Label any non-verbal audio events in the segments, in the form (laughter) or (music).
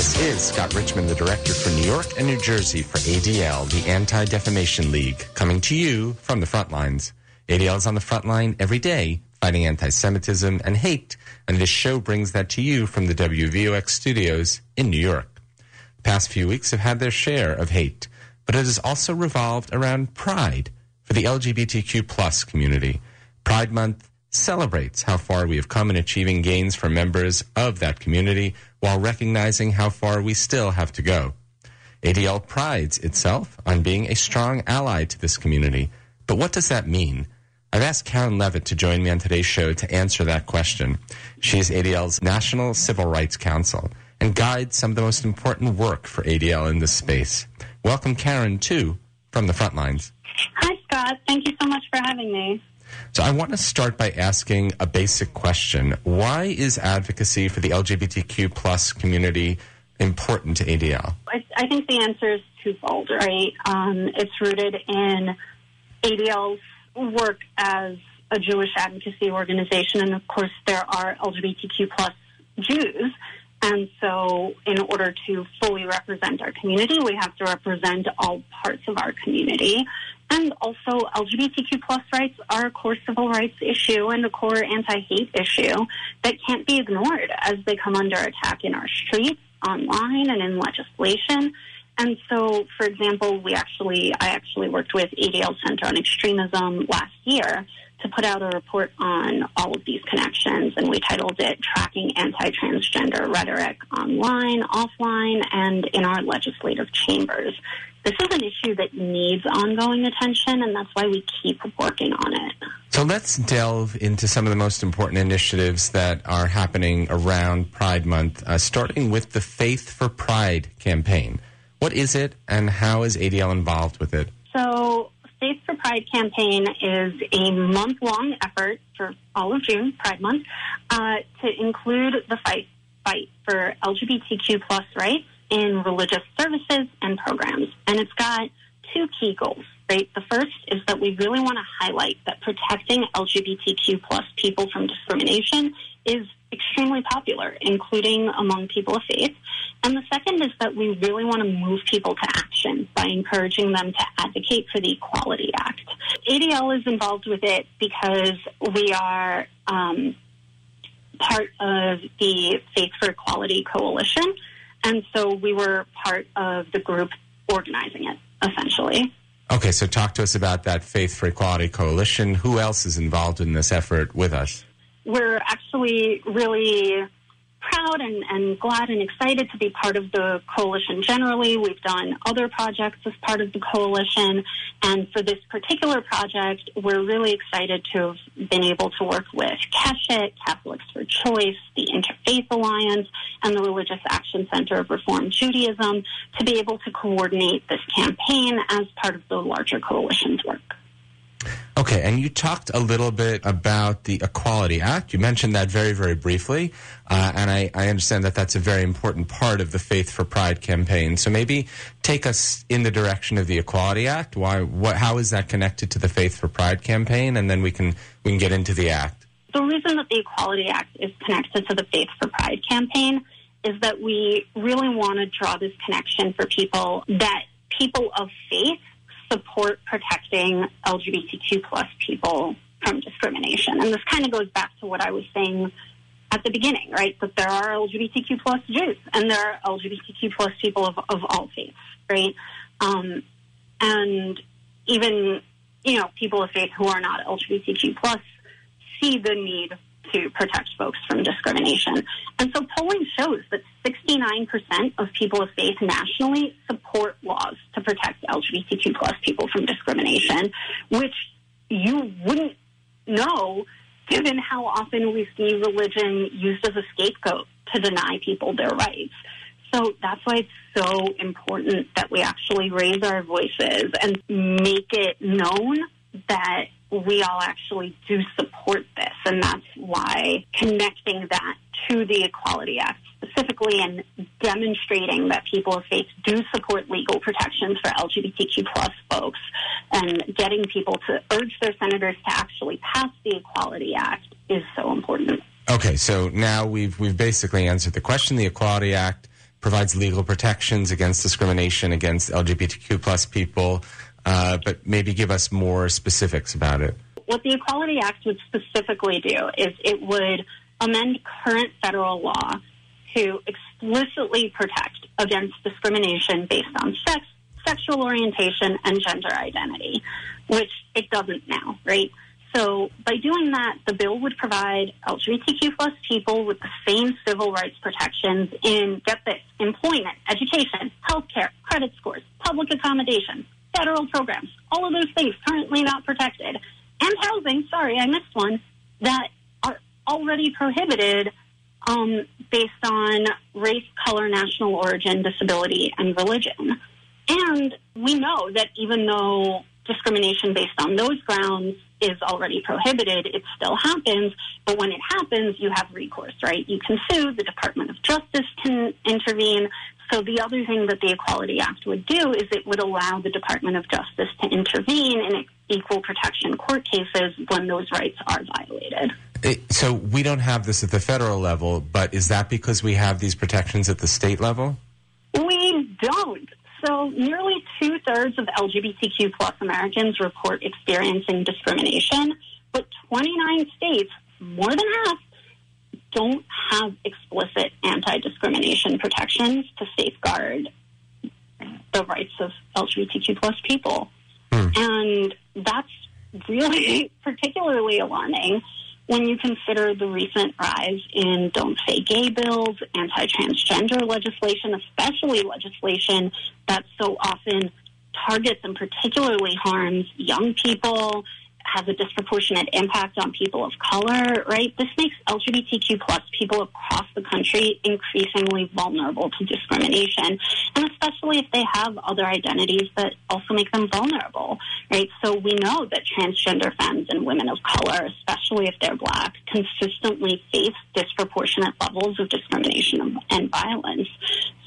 This is Scott Richmond, the director for New York and New Jersey for ADL, the Anti Defamation League, coming to you from the front lines. ADL is on the front line every day, fighting anti Semitism and hate, and this show brings that to you from the WVOX studios in New York. The past few weeks have had their share of hate, but it has also revolved around pride for the LGBTQ plus community. Pride Month celebrates how far we have come in achieving gains for members of that community while recognizing how far we still have to go. ADL prides itself on being a strong ally to this community. But what does that mean? I've asked Karen Levitt to join me on today's show to answer that question. She is ADL's National Civil Rights Counsel and guides some of the most important work for ADL in this space. Welcome, Karen, to, from the front lines. Hi, Scott. Thank you so much for having me. So I want to start by asking a basic question. Why is advocacy for the LGBTQ plus community important to ADL? I, I think the answer is twofold, right? Um, it's rooted in ADL's work as a Jewish advocacy organization, and of course there are LGBTQ plus Jews. And so, in order to fully represent our community, we have to represent all parts of our community. And also, LGBTQ plus rights are a core civil rights issue and a core anti-hate issue that can't be ignored as they come under attack in our streets, online, and in legislation. And so, for example, we actually, I actually worked with ADL Center on Extremism last year to put out a report on all of these connections, and we titled it Tracking Anti Transgender Rhetoric Online, Offline, and in Our Legislative Chambers. This is an issue that needs ongoing attention, and that's why we keep working on it. So let's delve into some of the most important initiatives that are happening around Pride Month, uh, starting with the Faith for Pride campaign. What is it, and how is ADL involved with it? So, Faith for Pride campaign is a month long effort for all of June, Pride Month, uh, to include the fight fight for LGBTQ plus rights in religious services and programs. And it's got two key goals, right? The first is that we really want to highlight that protecting LGBTQ plus people from discrimination is extremely popular, including among people of faith. And the second is that we really want to move people to action by encouraging them to advocate for the Equality Act. ADL is involved with it because we are um, part of the Faith for Equality Coalition. And so we were part of the group organizing it, essentially. Okay, so talk to us about that Faith for Equality Coalition. Who else is involved in this effort with us? We're actually really proud and, and glad and excited to be part of the coalition generally. We've done other projects as part of the coalition. And for this particular project, we're really excited to have been able to work with Keshet, Catholics for Choice, the Interfaith Alliance, and the Religious Action Center of Reform Judaism to be able to coordinate this campaign as part of the larger coalition's work. Okay, and you talked a little bit about the Equality Act. You mentioned that very, very briefly, uh, and I, I, understand that that's a very important part of the Faith for Pride campaign. So maybe take us in the direction of the Equality Act. Why? What? How is that connected to the Faith for Pride campaign? And then we can we can get into the act. The reason that the Equality Act is connected to the Faith for Pride campaign is that we really want to draw this connection for people that people of faith support protecting LGBTQ plus people from discrimination. And this kind of goes back to what I was saying at the beginning, right? That there are LGBTQ plus Jews and there are LGBTQ plus people of, of all faiths, right? Um, and even, you know, people of faith who are not LGBTQ plus see the need to protect folks from discrimination. And so polling shows that 69% of people of faith nationally support laws to protect LGBTQ plus people from discrimination, which you wouldn't know given how often we see religion used as a scapegoat to deny people their rights. So that's why it's so important that we actually raise our voices and make it known that we all actually do support this. And that's why connecting that to the Equality Act specifically and demonstrating that people of faith do support legal protections for LGBTQ plus folks and getting people to urge their senators to actually pass the Equality Act is so important. Okay, so now we've we've basically answered the question. The Equality Act provides legal protections against discrimination against LGBTQ plus people, uh, but maybe give us more specifics about it. What the Equality Act would specifically do is it would amend current federal law to explicitly protect against discrimination based on sex, sexual orientation, and gender identity, which it doesn't now, right? So by doing that, the bill would provide LGBTQ plus people with the same civil rights protections in, get this, employment, education, healthcare, credit scores, public accommodations, federal programs, all of those things currently not protected, and housing, sorry, I missed one, that are already prohibited um, based on race, color, national origin, disability, and religion. And we know that even though discrimination based on those grounds is already prohibited, it still happens. But when it happens, you have recourse, right? You can sue, the Department of Justice can intervene. So the other thing that the Equality Act would do is it would allow the Department of Justice to intervene in equal protection court cases when those rights are violated. It, so we don't have this at the federal level, but is that because we have these protections at the state level? We don't. So nearly two thirds of LGBTQ plus Americans report experiencing discrimination, but 29 states, more than half, don't have explicit anti-discrimination protections to safeguard the rights of LGBTQ plus people. And that's really (laughs) particularly alarming when you consider the recent rise in don't say gay bills, anti transgender legislation, especially legislation that so often targets and particularly harms young people, has a disproportionate impact on people of color, right? This makes LGBTQ plus people across the country increasingly vulnerable to discrimination, and especially if they have other identities that also make them vulnerable, right? So we know that transgender femmes and women of color, especially if they're black, consistently face disproportionate levels of discrimination and violence.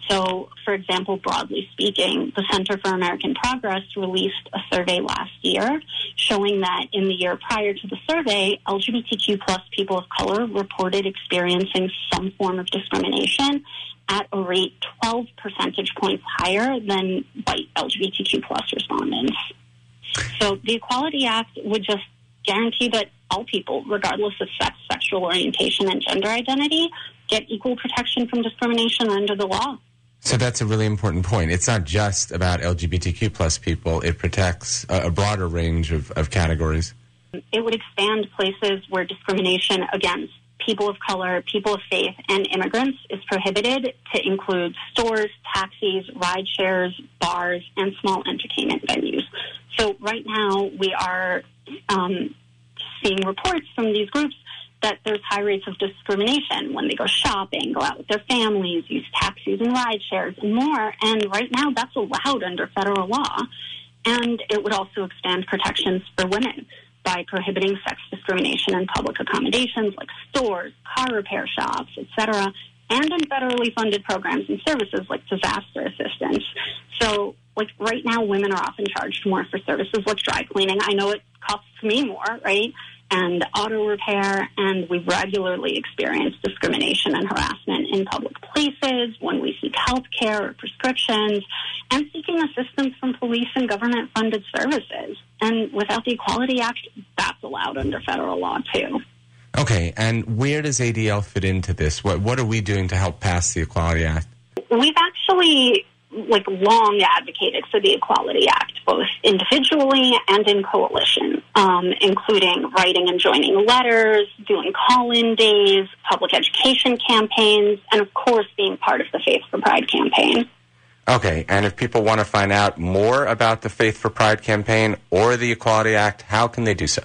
So, for example, broadly speaking, the Center for American Progress released a survey last year showing that in the year prior to the survey, LGBTQ plus people of color reported experiencing some form of discrimination at a rate 12 percentage points higher than white LGBTQ plus respondents. So the Equality Act would just guarantee that all people, regardless of sex, sexual orientation, and gender identity, get equal protection from discrimination under the law. So that's a really important point. It's not just about LGBTQ plus people. It protects a, a broader range of, of categories. It would expand places where discrimination against people of color, people of faith, and immigrants is prohibited to include stores, taxis, ride shares, bars, and small entertainment venues. So right now we are um, seeing reports from these groups that there's high rates of discrimination when they go shopping, go out with their families, use taxis and ride shares and more. And right now that's allowed under federal law. And it would also expand protections for women by prohibiting sex discrimination in public accommodations like stores, car repair shops, etc., and in federally funded programs and services like disaster assistance. So, like right now, women are often charged more for services like dry cleaning. I know it costs me more, right? And auto repair, and we regularly experience discrimination and harassment in public places when we seek health care or prescriptions, and seeking assistance from police and government funded services. And without the Equality Act, that's allowed under federal law too. Okay, and where does ADL fit into this? What, what are we doing to help pass the Equality Act? We've actually like long advocated for the Equality Act, both individually and in coalition, um, including writing and joining letters, doing call-in days, public education campaigns, and of course being part of the Faith for Pride campaign. Okay, and if people want to find out more about the Faith for Pride campaign or the Equality Act, how can they do so?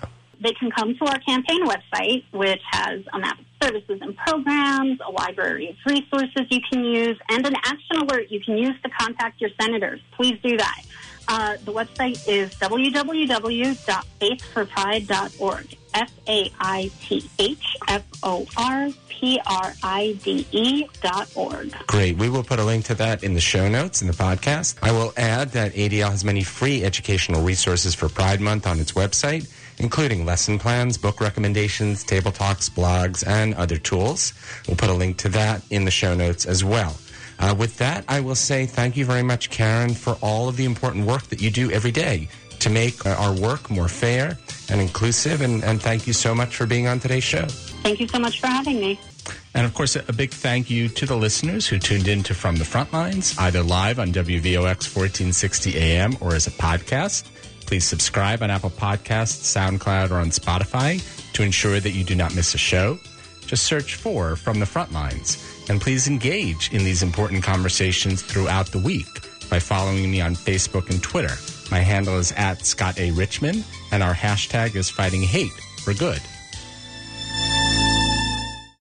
They can come to our campaign website, which has a map of services and programs, a library of resources you can use, and an action alert you can use to contact your senators. Please do that. Uh, the website is www.faithforpride.org. F A I T H F O R P R I D E dot org. Great. We will put a link to that in the show notes in the podcast. I will add that ADL has many free educational resources for Pride Month on its website including lesson plans, book recommendations, table talks, blogs, and other tools. We'll put a link to that in the show notes as well. Uh, with that, I will say thank you very much, Karen, for all of the important work that you do every day to make our work more fair and inclusive. And, and thank you so much for being on today's show. Thank you so much for having me. And of course, a big thank you to the listeners who tuned in to From the Frontlines, either live on WVOX 1460 AM or as a podcast. Please subscribe on Apple Podcasts, SoundCloud, or on Spotify to ensure that you do not miss a show. Just search for From the Frontlines. And please engage in these important conversations throughout the week by following me on Facebook and Twitter. My handle is at Scott A. Richmond, and our hashtag is Fighting Hate for Good.